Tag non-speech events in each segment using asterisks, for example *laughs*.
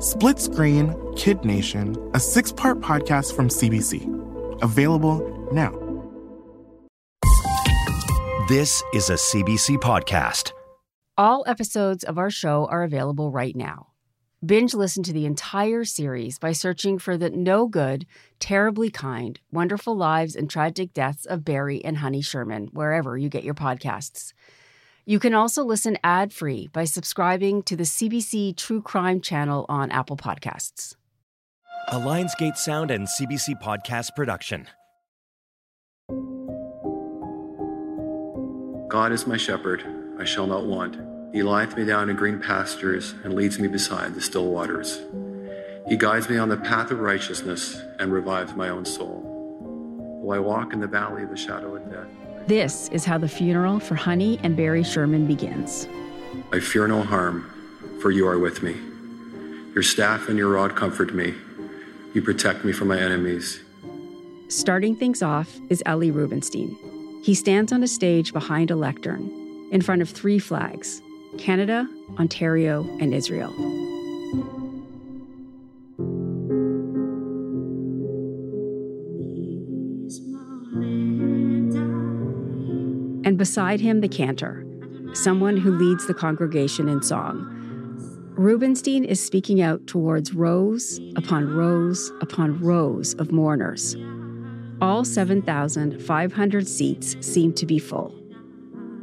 Split Screen Kid Nation, a six part podcast from CBC. Available now. This is a CBC podcast. All episodes of our show are available right now. Binge listen to the entire series by searching for the no good, terribly kind, wonderful lives and tragic deaths of Barry and Honey Sherman, wherever you get your podcasts. You can also listen ad free by subscribing to the CBC True Crime channel on Apple Podcasts. A Lionsgate Sound and CBC Podcast production. God is my shepherd, I shall not want. He lieth me down in green pastures and leads me beside the still waters. He guides me on the path of righteousness and revives my own soul. Though I walk in the valley of the shadow of death. This is how the funeral for Honey and Barry Sherman begins. I fear no harm, for you are with me. Your staff and your rod comfort me. You protect me from my enemies. Starting things off is Eli Rubenstein. He stands on a stage behind a lectern in front of three flags Canada, Ontario, and Israel. Beside him, the cantor, someone who leads the congregation in song. Rubenstein is speaking out towards rows upon rows upon rows of mourners. All 7,500 seats seem to be full.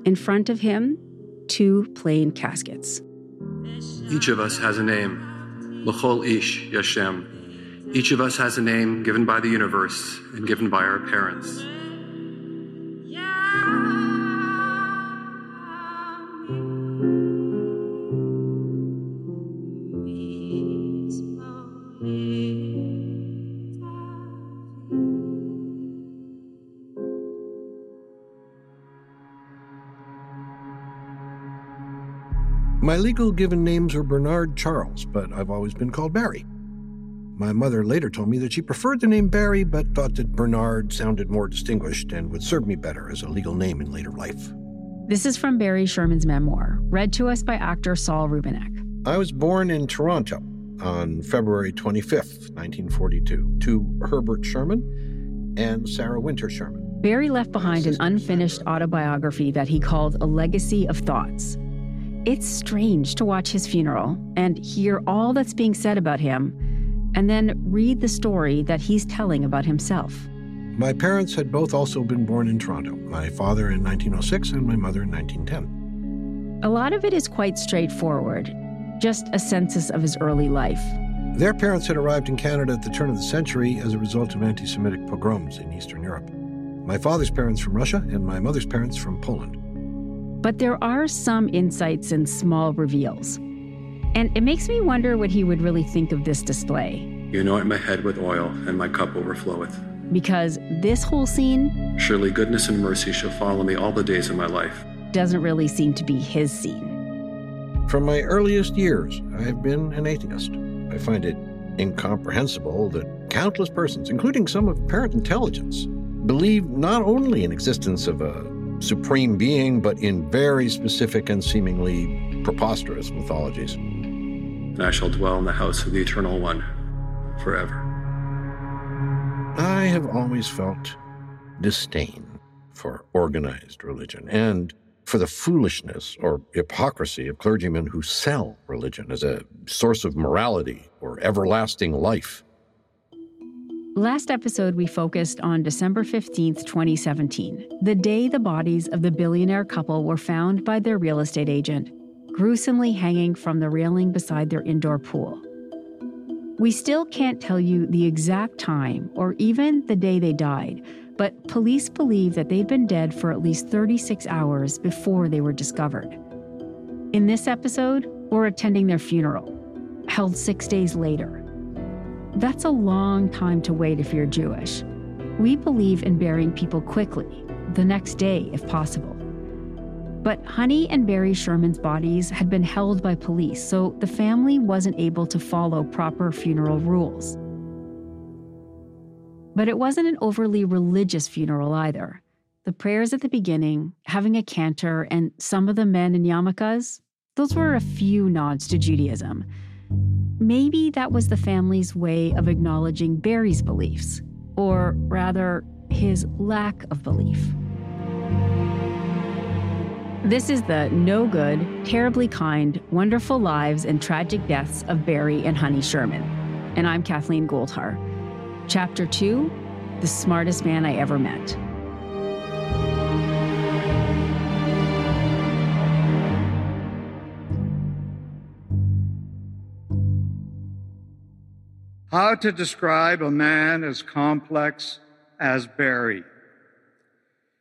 In front of him, two plain caskets. Each of us has a name. L'chol ish Yesh Shem. Each of us has a name given by the universe and given by our parents. My legal given names are Bernard Charles, but I've always been called Barry. My mother later told me that she preferred the name Barry, but thought that Bernard sounded more distinguished and would serve me better as a legal name in later life. This is from Barry Sherman's memoir, read to us by actor Saul Rubinek. I was born in Toronto on February 25th, 1942, to Herbert Sherman and Sarah Winter Sherman. Barry left behind an unfinished autobiography that he called A Legacy of Thoughts. It's strange to watch his funeral and hear all that's being said about him, and then read the story that he's telling about himself. My parents had both also been born in Toronto, my father in 1906 and my mother in 1910. A lot of it is quite straightforward, just a census of his early life. Their parents had arrived in Canada at the turn of the century as a result of anti Semitic pogroms in Eastern Europe. My father's parents from Russia and my mother's parents from Poland. But there are some insights and small reveals. And it makes me wonder what he would really think of this display. You anoint my head with oil, and my cup overfloweth. Because this whole scene Surely goodness and mercy shall follow me all the days of my life. doesn't really seem to be his scene. From my earliest years, I have been an atheist. I find it incomprehensible that countless persons, including some of apparent intelligence, believe not only in existence of a supreme being, but in very specific and seemingly preposterous mythologies. And I shall dwell in the house of the Eternal One forever. I have always felt disdain for organized religion and for the foolishness or hypocrisy of clergymen who sell religion as a source of morality or everlasting life. Last episode, we focused on December 15th, 2017, the day the bodies of the billionaire couple were found by their real estate agent, gruesomely hanging from the railing beside their indoor pool. We still can't tell you the exact time or even the day they died, but police believe that they'd been dead for at least 36 hours before they were discovered. In this episode, we're attending their funeral, held six days later. That's a long time to wait if you're Jewish. We believe in burying people quickly, the next day if possible. But Honey and Barry Sherman's bodies had been held by police, so the family wasn't able to follow proper funeral rules. But it wasn't an overly religious funeral either. The prayers at the beginning, having a cantor, and some of the men in yarmulkes, those were a few nods to Judaism. Maybe that was the family's way of acknowledging Barry's beliefs, or rather, his lack of belief. This is the no good, terribly kind, wonderful lives and tragic deaths of Barry and Honey Sherman. And I'm Kathleen Goldhar. Chapter 2 The Smartest Man I Ever Met. How to describe a man as complex as Barry?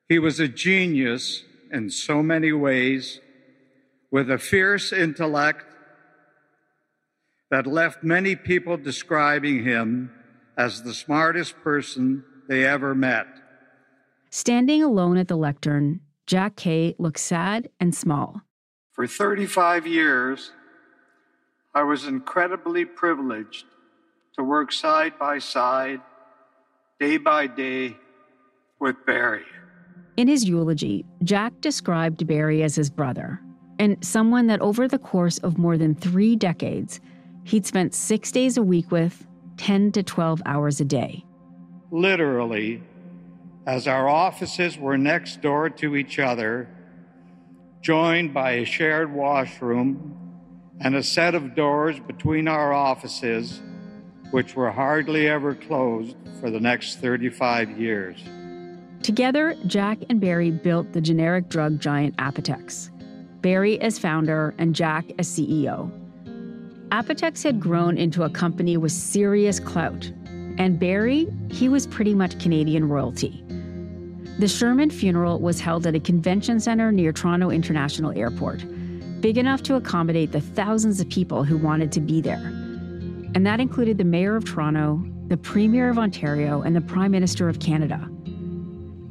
He was a genius in so many ways, with a fierce intellect that left many people describing him as the smartest person they ever met. Standing alone at the lectern, Jack Kay looks sad and small. For 35 years, I was incredibly privileged to work side by side, day by day, with Barry. In his eulogy, Jack described Barry as his brother and someone that over the course of more than three decades, he'd spent six days a week with, 10 to 12 hours a day. Literally, as our offices were next door to each other, joined by a shared washroom and a set of doors between our offices, which were hardly ever closed for the next 35 years. Together, Jack and Barry built the generic drug giant Apotex. Barry as founder and Jack as CEO. Apotex had grown into a company with serious clout, and Barry, he was pretty much Canadian royalty. The Sherman funeral was held at a convention center near Toronto International Airport, big enough to accommodate the thousands of people who wanted to be there. And that included the Mayor of Toronto, the Premier of Ontario, and the Prime Minister of Canada.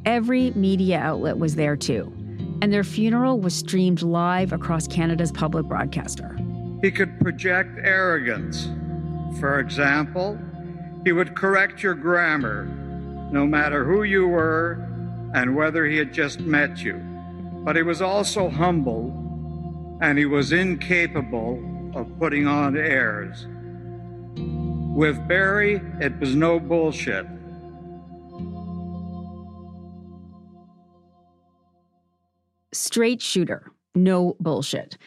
Every media outlet was there too, and their funeral was streamed live across Canada's public broadcaster. He could project arrogance. For example, he would correct your grammar, no matter who you were and whether he had just met you. But he was also humble, and he was incapable of putting on airs. With Barry, it was no bullshit. straight shooter, no bullshit.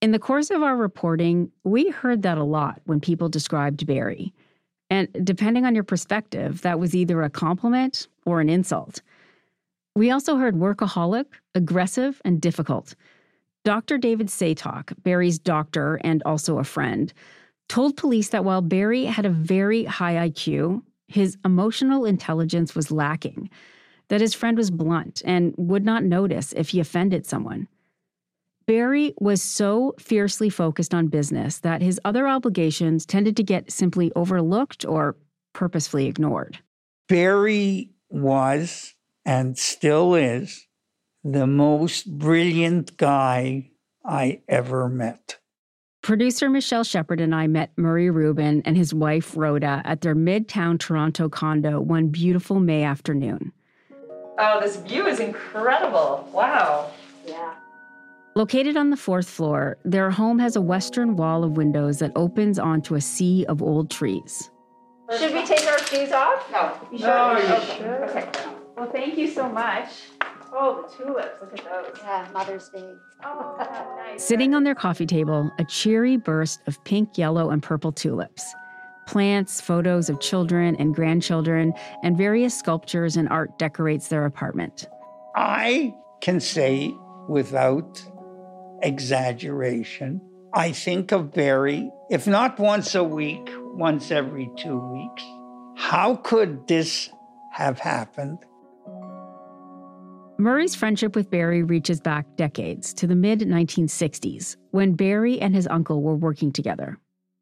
In the course of our reporting, we heard that a lot when people described Barry. And depending on your perspective, that was either a compliment or an insult. We also heard workaholic, aggressive, and difficult. Dr. David Satok, Barry's doctor and also a friend, told police that while Barry had a very high IQ, his emotional intelligence was lacking that his friend was blunt and would not notice if he offended someone. Barry was so fiercely focused on business that his other obligations tended to get simply overlooked or purposefully ignored. Barry was and still is the most brilliant guy I ever met. Producer Michelle Shepard and I met Murray Rubin and his wife Rhoda at their midtown Toronto condo one beautiful May afternoon. Oh, this view is incredible. Wow. Yeah. Located on the fourth floor, their home has a western wall of windows that opens onto a sea of old trees. Should we take our shoes off? No. You sure? No, you okay. sure? Okay. Well, thank you so much. Oh, the tulips. Look at those. Yeah, Mother's Day. Oh, nice. Sitting on their coffee table, a cheery burst of pink, yellow, and purple tulips. Plants, photos of children and grandchildren, and various sculptures and art decorates their apartment. I can say without exaggeration, I think of Barry, if not once a week, once every two weeks. How could this have happened? Murray's friendship with Barry reaches back decades to the mid 1960s when Barry and his uncle were working together.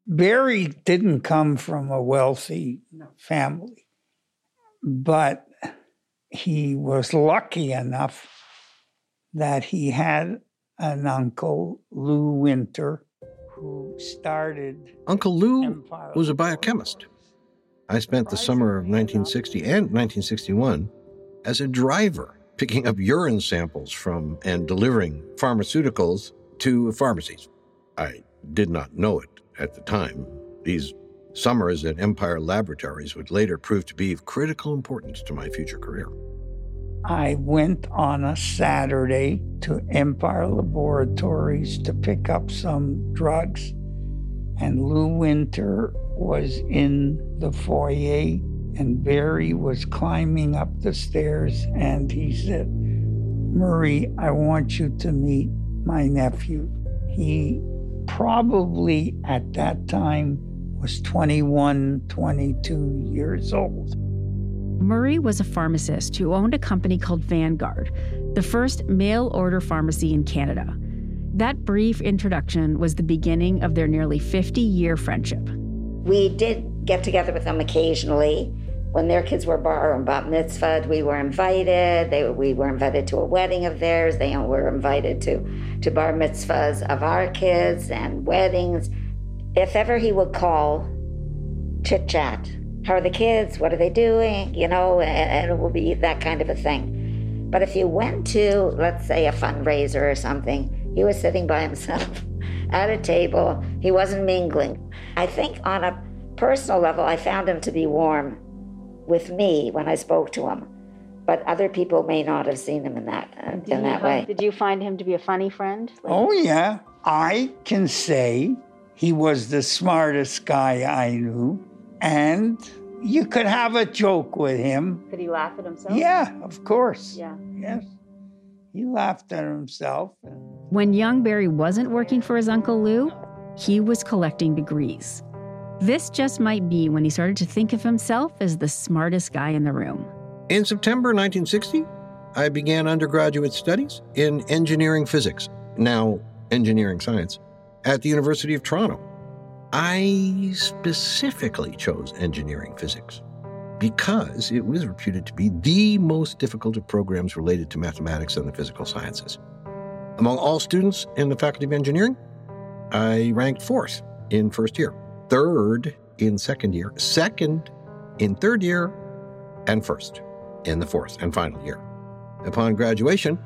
Barry didn't come from a wealthy family, but he was lucky enough that he had an uncle, Lou Winter, who started. Uncle Lou was a biochemist. I spent the summer of 1960 and 1961 as a driver, picking up urine samples from and delivering pharmaceuticals to pharmacies. I did not know it at the time. These summers at Empire Laboratories would later prove to be of critical importance to my future career. I went on a Saturday to Empire Laboratories to pick up some drugs, and Lou Winter was in the foyer, and Barry was climbing up the stairs, and he said, Murray, I want you to meet my nephew. He probably at that time was 21, 22 years old. Murray was a pharmacist who owned a company called Vanguard, the first mail order pharmacy in Canada. That brief introduction was the beginning of their nearly 50 year friendship. We did get together with them occasionally. When their kids were bar and bat mitzvah, we were invited. They, we were invited to a wedding of theirs. They were invited to, to bar mitzvahs of our kids and weddings. If ever he would call, chit chat, how are the kids? What are they doing? You know, and, and it will be that kind of a thing. But if you went to, let's say, a fundraiser or something, he was sitting by himself *laughs* at a table. He wasn't mingling. I think on a personal level, I found him to be warm with me when I spoke to him. But other people may not have seen him in that uh, in that way. Did you find him to be a funny friend? Oh yeah, I can say he was the smartest guy I knew and you could have a joke with him. Could he laugh at himself? Yeah, of course. Yeah. Yes. He laughed at himself. When young Barry wasn't working for his Uncle Lou, he was collecting degrees. This just might be when he started to think of himself as the smartest guy in the room. In September 1960, I began undergraduate studies in engineering physics, now engineering science, at the University of Toronto. I specifically chose engineering physics because it was reputed to be the most difficult of programs related to mathematics and the physical sciences. Among all students in the Faculty of Engineering, I ranked fourth in first year, third in second year, second in third year, and first in the fourth and final year. Upon graduation,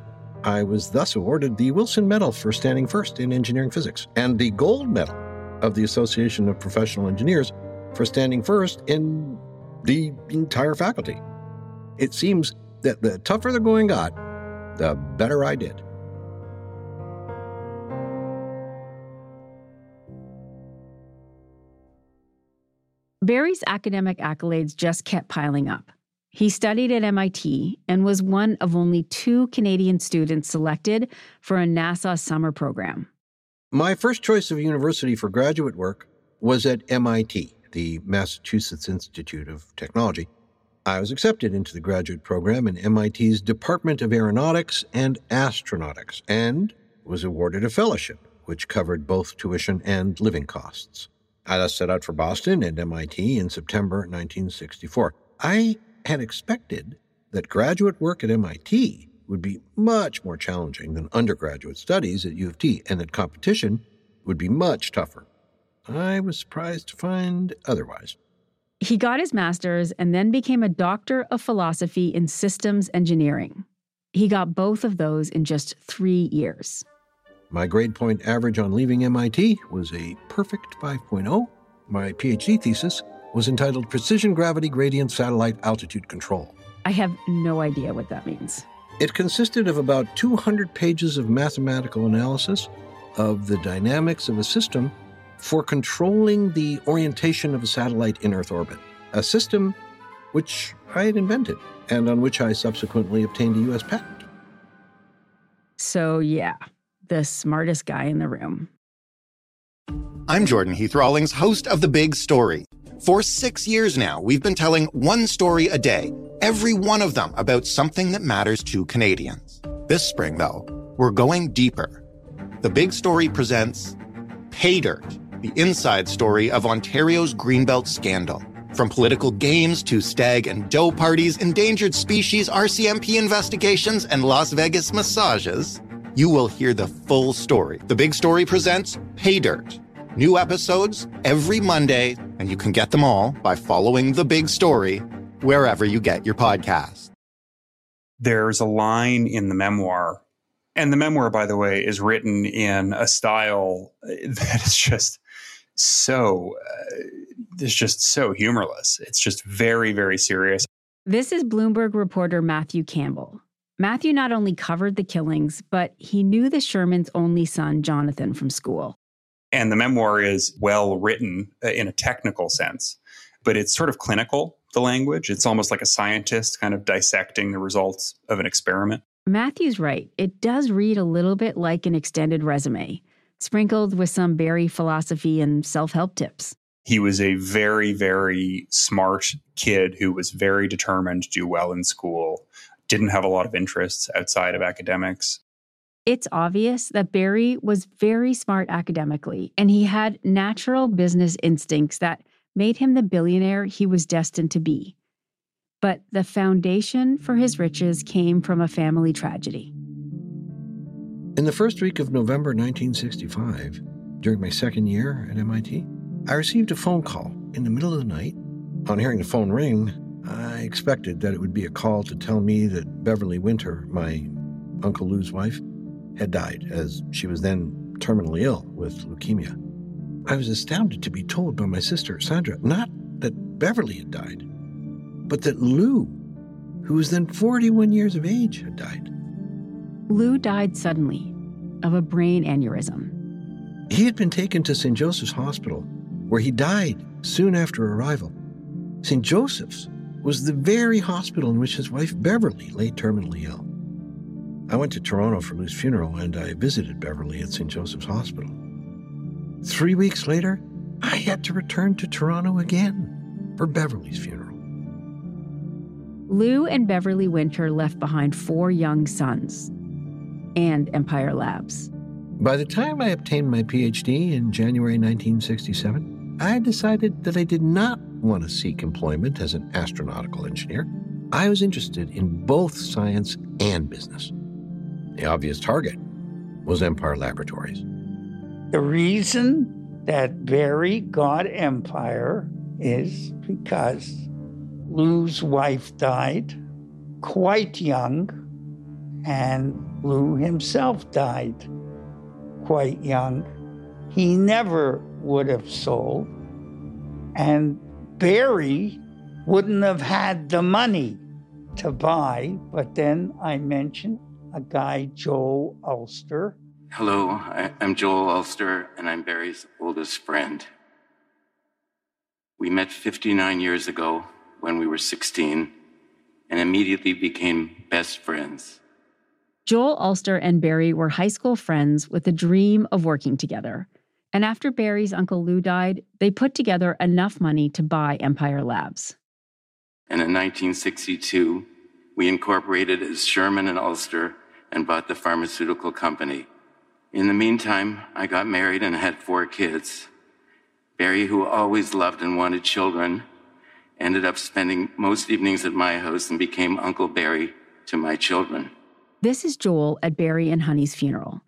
I was thus awarded the Wilson Medal for standing first in engineering physics and the Gold Medal of the Association of Professional Engineers for standing first in the entire faculty. It seems that the tougher the going got, the better I did. Barry's academic accolades just kept piling up. He studied at MIT and was one of only two Canadian students selected for a NASA summer program. My first choice of university for graduate work was at MIT, the Massachusetts Institute of Technology. I was accepted into the graduate program in MIT's Department of Aeronautics and Astronautics and was awarded a fellowship, which covered both tuition and living costs. I set out for Boston and MIT in September 1964. I had expected that graduate work at MIT would be much more challenging than undergraduate studies at U of T, and that competition would be much tougher. I was surprised to find otherwise. He got his master's and then became a doctor of philosophy in systems engineering. He got both of those in just three years. My grade point average on leaving MIT was a perfect 5.0. My PhD thesis was entitled Precision Gravity Gradient Satellite Altitude Control. I have no idea what that means. It consisted of about 200 pages of mathematical analysis of the dynamics of a system for controlling the orientation of a satellite in Earth orbit, a system which I had invented and on which I subsequently obtained a U.S. patent. So, yeah, the smartest guy in the room. I'm Jordan Heath Rawlings, host of The Big Story. For six years now, we've been telling one story a day, every one of them about something that matters to Canadians. This spring, though, we're going deeper. The Big Story presents Pay Dirt the inside story of Ontario's Greenbelt scandal. From political games to stag and doe parties, endangered species RCMP investigations, and Las Vegas massages, you will hear the full story. The Big Story presents Pay Dirt. New episodes every Monday, and you can get them all by following The Big Story wherever you get your podcast. There's a line in the memoir, and the memoir, by the way, is written in a style *laughs* that is just so. Uh, is just so humorless. It's just very, very serious. This is Bloomberg reporter Matthew Campbell. Matthew not only covered the killings, but he knew the Shermans' only son, Jonathan, from school. And the memoir is well written uh, in a technical sense, but it's sort of clinical, the language. It's almost like a scientist kind of dissecting the results of an experiment. Matthew's right. It does read a little bit like an extended resume, sprinkled with some Barry philosophy and self help tips. He was a very, very smart kid who was very determined to do well in school, didn't have a lot of interests outside of academics. It's obvious that Barry was very smart academically, and he had natural business instincts that made him the billionaire he was destined to be. But the foundation for his riches came from a family tragedy. In the first week of November 1965, during my second year at MIT, I received a phone call in the middle of the night. On hearing the phone ring, I expected that it would be a call to tell me that Beverly Winter, my Uncle Lou's wife, had died, as she was then terminally ill with leukemia. I was astounded to be told by my sister, Sandra, not that Beverly had died, but that Lou, who was then 41 years of age, had died. Lou died suddenly of a brain aneurysm. He had been taken to St. Joseph's Hospital where he died soon after arrival. St. Joseph's was the very hospital in which his wife Beverly lay terminally ill. I went to Toronto for Lou's funeral and I visited Beverly at St. Joseph's Hospital. Three weeks later, I had to return to Toronto again for Beverly's funeral. Lou and Beverly Winter left behind four young sons and Empire Labs. By the time I obtained my PhD in January 1967, I decided that I did not want to seek employment as an astronautical engineer. I was interested in both science and business. The obvious target was Empire Laboratories. The reason that Barry got Empire is because Lou's wife died quite young, and Lou himself died quite young. He never would have sold, and Barry wouldn't have had the money to buy. But then I mentioned a guy, Joel Ulster. Hello, I, am Joel Ulster, and I'm Barry's oldest friend. We met 59 years ago when we were 16 and immediately became best friends. Joel Ulster and Barry were high school friends with a dream of working together. And after Barry's Uncle Lou died, they put together enough money to buy Empire Labs. And in 1962, we incorporated as Sherman and Ulster and bought the pharmaceutical company. In the meantime, I got married and had four kids. Barry, who always loved and wanted children, ended up spending most evenings at my house and became Uncle Barry to my children. This is Joel at Barry and Honey's funeral.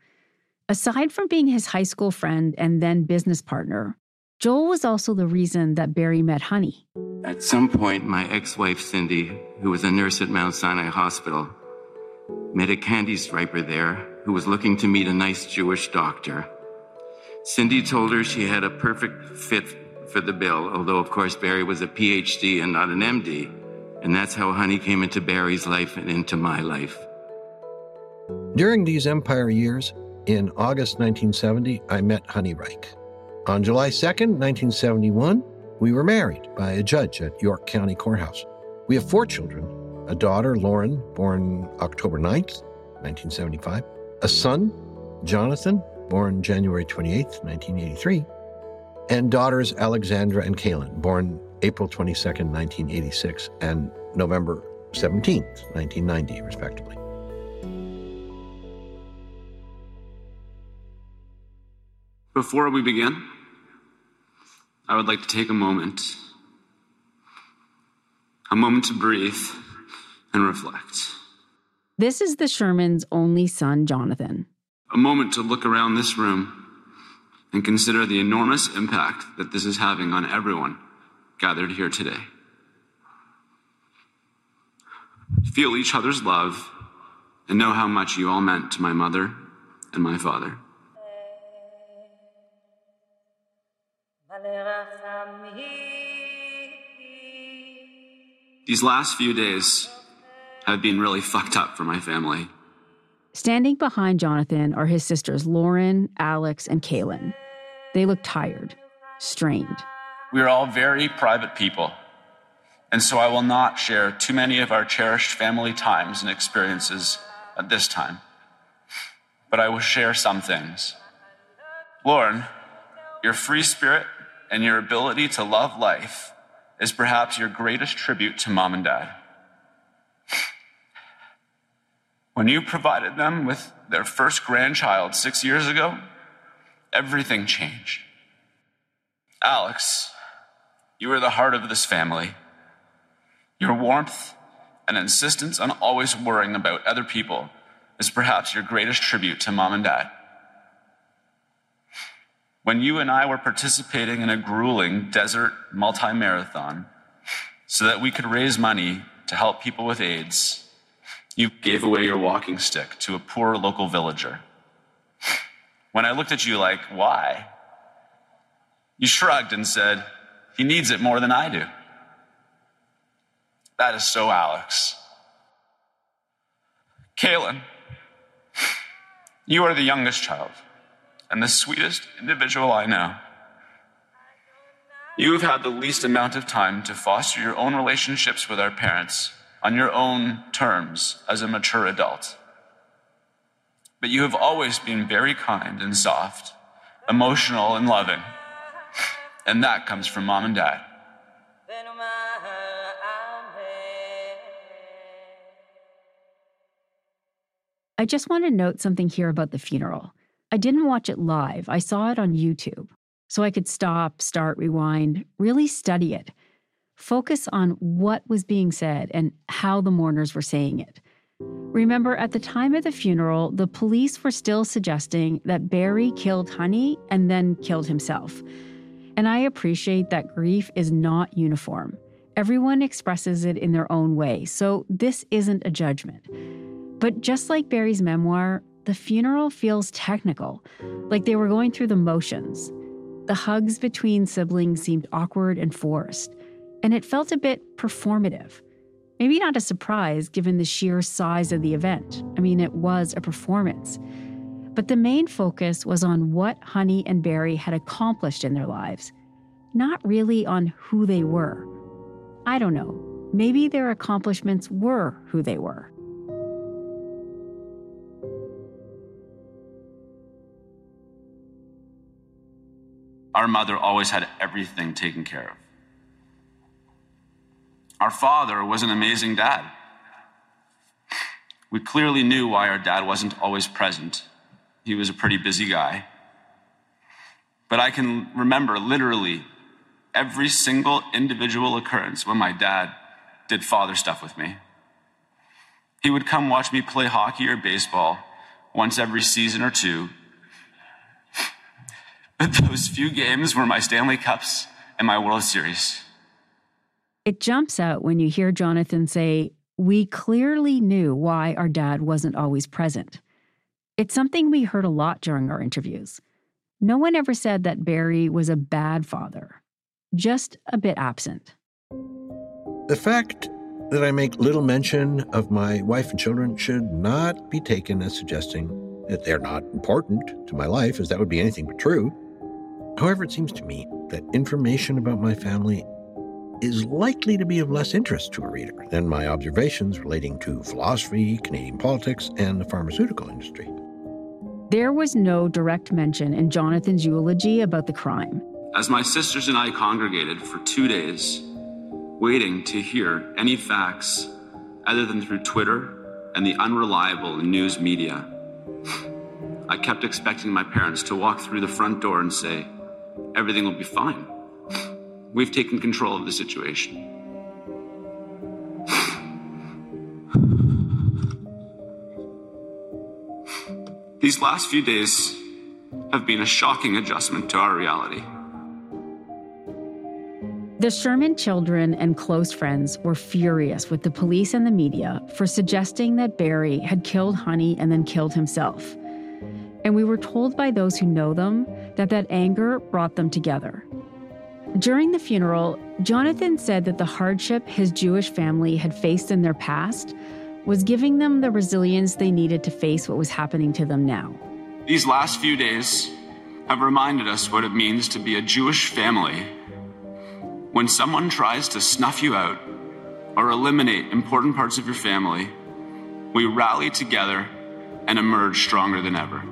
Aside from being his high school friend and then business partner, Joel was also the reason that Barry met Honey. At some point, my ex wife Cindy, who was a nurse at Mount Sinai Hospital, met a candy striper there who was looking to meet a nice Jewish doctor. Cindy told her she had a perfect fit for the bill, although, of course, Barry was a PhD and not an MD. And that's how Honey came into Barry's life and into my life. During these Empire years, in August 1970, I met Honey Reich. On July 2nd, 1971, we were married by a judge at York County Courthouse. We have four children a daughter, Lauren, born October 9th, 1975, a son, Jonathan, born January 28th, 1983, and daughters, Alexandra and Kaelen, born April 22nd, 1986, and November 17th, 1990, respectively. Before we begin, I would like to take a moment, a moment to breathe and reflect. This is the Shermans' only son, Jonathan. A moment to look around this room and consider the enormous impact that this is having on everyone gathered here today. Feel each other's love and know how much you all meant to my mother and my father. These last few days have been really fucked up for my family. Standing behind Jonathan are his sisters Lauren, Alex, and Kaelen. They look tired, strained. We are all very private people, and so I will not share too many of our cherished family times and experiences at this time. But I will share some things. Lauren, your free spirit and your ability to love life is perhaps your greatest tribute to mom and dad. When you provided them with their first grandchild six years ago, everything changed. Alex, you are the heart of this family. Your warmth and insistence on always worrying about other people is perhaps your greatest tribute to mom and dad. When you and I were participating in a grueling desert multi marathon so that we could raise money to help people with AIDS, you gave away your walking stick to a poor local villager. When I looked at you like, why? You shrugged and said, he needs it more than I do. That is so Alex. Kaelen, you are the youngest child and the sweetest individual I know. You have had the least amount of time to foster your own relationships with our parents on your own terms as a mature adult. But you have always been very kind and soft, emotional and loving. And that comes from mom and dad. I just want to note something here about the funeral. I didn't watch it live, I saw it on YouTube. So I could stop, start, rewind, really study it. Focus on what was being said and how the mourners were saying it. Remember, at the time of the funeral, the police were still suggesting that Barry killed Honey and then killed himself. And I appreciate that grief is not uniform. Everyone expresses it in their own way, so this isn't a judgment. But just like Barry's memoir, the funeral feels technical, like they were going through the motions. The hugs between siblings seemed awkward and forced, and it felt a bit performative. Maybe not a surprise given the sheer size of the event. I mean, it was a performance. But the main focus was on what Honey and Barry had accomplished in their lives, not really on who they were. I don't know. Maybe their accomplishments were who they were. Our mother always had everything taken care of. Our father was an amazing dad. We clearly knew why our dad wasn't always present. He was a pretty busy guy. But I can remember literally every single individual occurrence when my dad did father stuff with me. He would come watch me play hockey or baseball once every season or two. But *laughs* those few games were my Stanley Cups and my World Series. It jumps out when you hear Jonathan say, We clearly knew why our dad wasn't always present. It's something we heard a lot during our interviews. No one ever said that Barry was a bad father, just a bit absent. The fact that I make little mention of my wife and children should not be taken as suggesting that they're not important to my life, as that would be anything but true. However, it seems to me that information about my family is likely to be of less interest to a reader than my observations relating to philosophy, Canadian politics, and the pharmaceutical industry. There was no direct mention in Jonathan's eulogy about the crime. As my sisters and I congregated for two days, waiting to hear any facts other than through Twitter and the unreliable news media, I kept expecting my parents to walk through the front door and say, Everything will be fine. we've taken control of the situation. These last few days have been a shocking adjustment to our reality. The Sherman children and close friends were furious with the police and the media for suggesting that Barry had killed Honey and then killed himself. And we were told by those who know them that that anger brought them together. During the funeral, Jonathan said that the hardship his Jewish family had faced in their past was giving them the resilience they needed to face what was happening to them now. These last few days have reminded us what it means to be a Jewish family. When someone tries to snuff you out or eliminate important parts of your family, we rally together and emerge stronger than ever.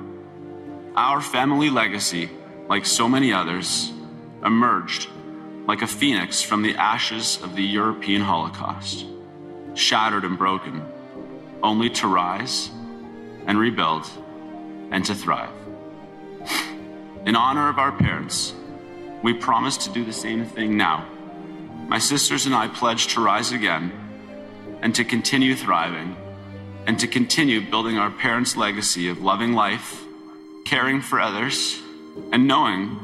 Our family legacy, like so many others, emerged like a phoenix from the ashes of the European Holocaust, shattered and broken only to rise and rebuild and to thrive. *laughs* In honor of our parents, we promise to do the same thing now. My sisters and I pledge to rise again and to continue thriving and to continue building our parents' legacy of loving life, caring for others, and knowing,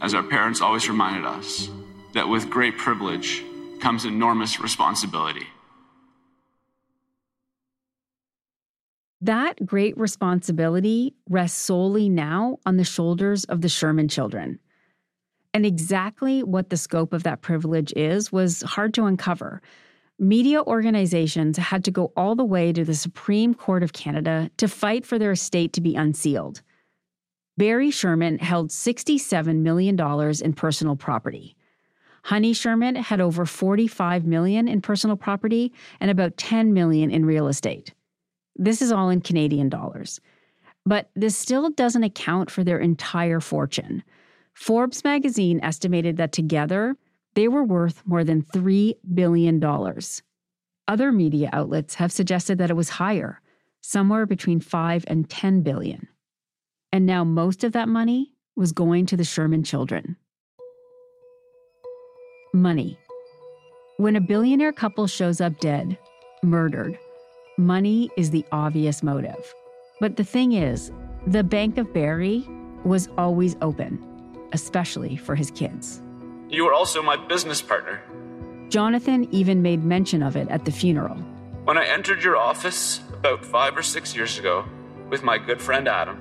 as our parents always reminded us, that with great privilege comes enormous responsibility. That great responsibility rests solely now on the shoulders of the Sherman children. And exactly what the scope of that privilege is was hard to uncover. Media organizations had to go all the way to the Supreme Court of Canada to fight for their estate to be unsealed. Barry Sherman held $67 million in personal property. Honey Sherman had over 45 million in personal property and about 10 million in real estate. This is all in Canadian dollars. But this still doesn't account for their entire fortune. Forbes magazine estimated that together, they were worth more than $3 billion. Other media outlets have suggested that it was higher, somewhere between 5 and 10 billion. And now most of that money was going to the Sherman children. Money. When a billionaire couple shows up dead, murdered, money is the obvious motive. But the thing is, the Bank of Barry was always open, especially for his kids. You are also my business partner. Jonathan even made mention of it at the funeral. When I entered your office about five or six years ago with my good friend Adam,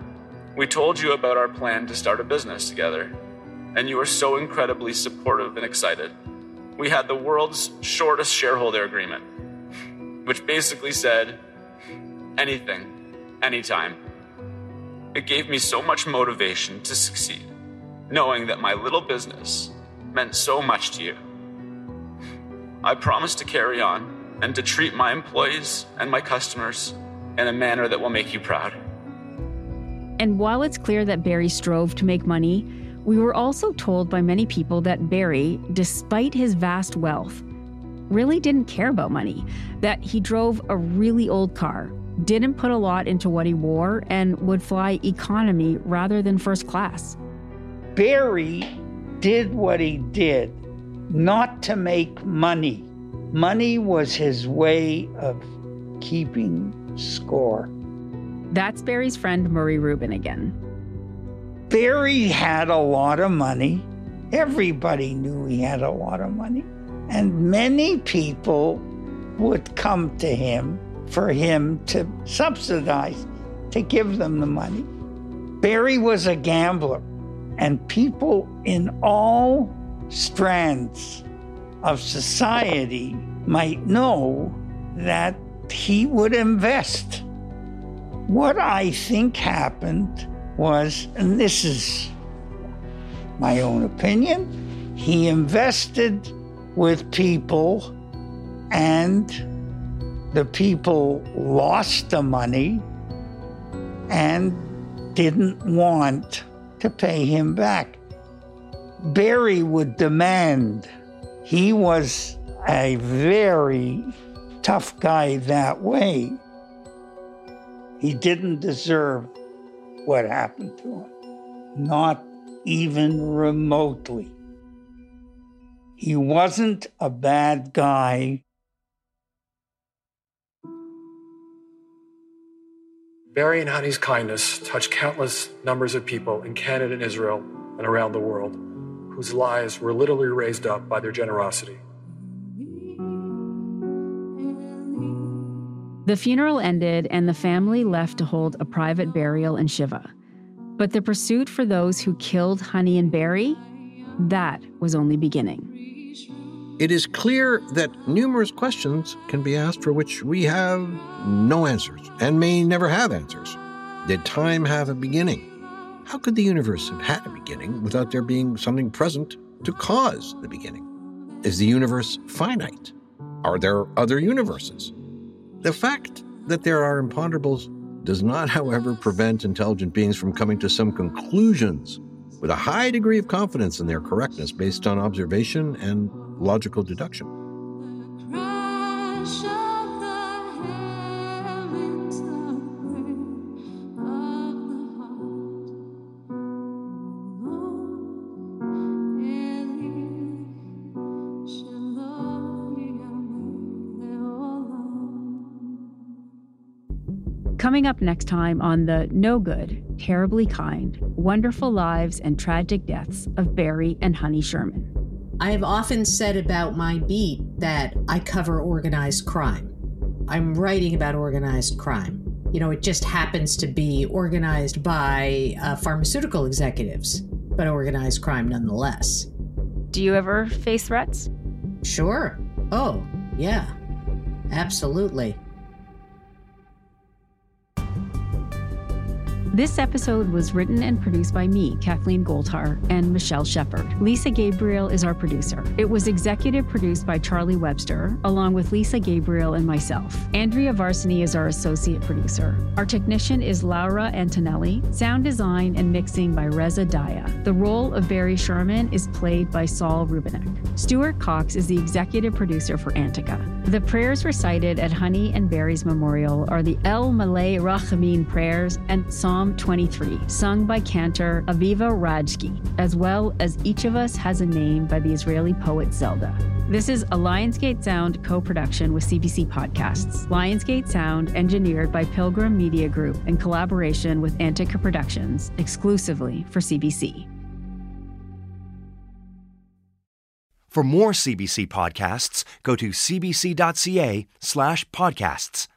we told you about our plan to start a business together, and you were so incredibly supportive and excited. We had the world's shortest shareholder agreement which basically said anything, anytime. It gave me so much motivation to succeed, knowing that my little business meant so much to you. I promise to carry on and to treat my employees and my customers in a manner that will make you proud. And while it's clear that Barry strove to make money, we were also told by many people that Barry, despite his vast wealth, really didn't care about money, that he drove a really old car, didn't put a lot into what he wore, and would fly economy rather than first class. Barry did what he did not to make money. Money was his way of keeping score. That's Barry's friend Murray Rubin again. Barry had a lot of money. Everybody knew he had a lot of money. And many people would come to him for him to subsidize, to give them the money. Barry was a gambler, and people in all strands of society might know that he would invest. What I think happened was, and this is my own opinion, he invested with people, and the people lost the money and didn't want to pay him back. Barry would demand. He was a very tough guy that way. He didn't deserve what happened to him, not even remotely. He wasn't a bad guy. Barry and Honey's kindness touched countless numbers of people in Canada and Israel and around the world whose lives were literally raised up by their generosity. The funeral ended and the family left to hold a private burial in Shiva. But the pursuit for those who killed Honey and Barry, that was only beginning. It is clear that numerous questions can be asked for which we have no answers and may never have answers. Did time have a beginning? How could the universe have had a beginning without there being something present to cause the beginning? Is the universe finite? Are there other universes? The fact that there are imponderables does not, however, prevent intelligent beings from coming to some conclusions with a high degree of confidence in their correctness based on observation and logical deduction. Coming up next time on the no good, terribly kind, wonderful lives and tragic deaths of Barry and Honey Sherman. I have often said about my beat that I cover organized crime. I'm writing about organized crime. You know, it just happens to be organized by uh, pharmaceutical executives, but organized crime nonetheless. Do you ever face threats? Sure. Oh, yeah. Absolutely. This episode was written and produced by me, Kathleen Goldhar, and Michelle Shepard. Lisa Gabriel is our producer. It was executive produced by Charlie Webster, along with Lisa Gabriel and myself. Andrea Varsany is our associate producer. Our technician is Laura Antonelli. Sound design and mixing by Reza Daya. The role of Barry Sherman is played by Saul Rubinek. Stuart Coxe is the executive producer for Antica. The prayers recited at Honey and Barry's memorial are the El Malei Rachamim prayers and Psalm 23, sung by cantor Aviva Rajki, as well as Each of Us Has a Name by the Israeli poet Zelda. This is a Lionsgate Sound co production with CBC Podcasts. Lionsgate Sound engineered by Pilgrim Media Group in collaboration with Antica Productions, exclusively for CBC. For more CBC podcasts, go to cbc.ca slash podcasts.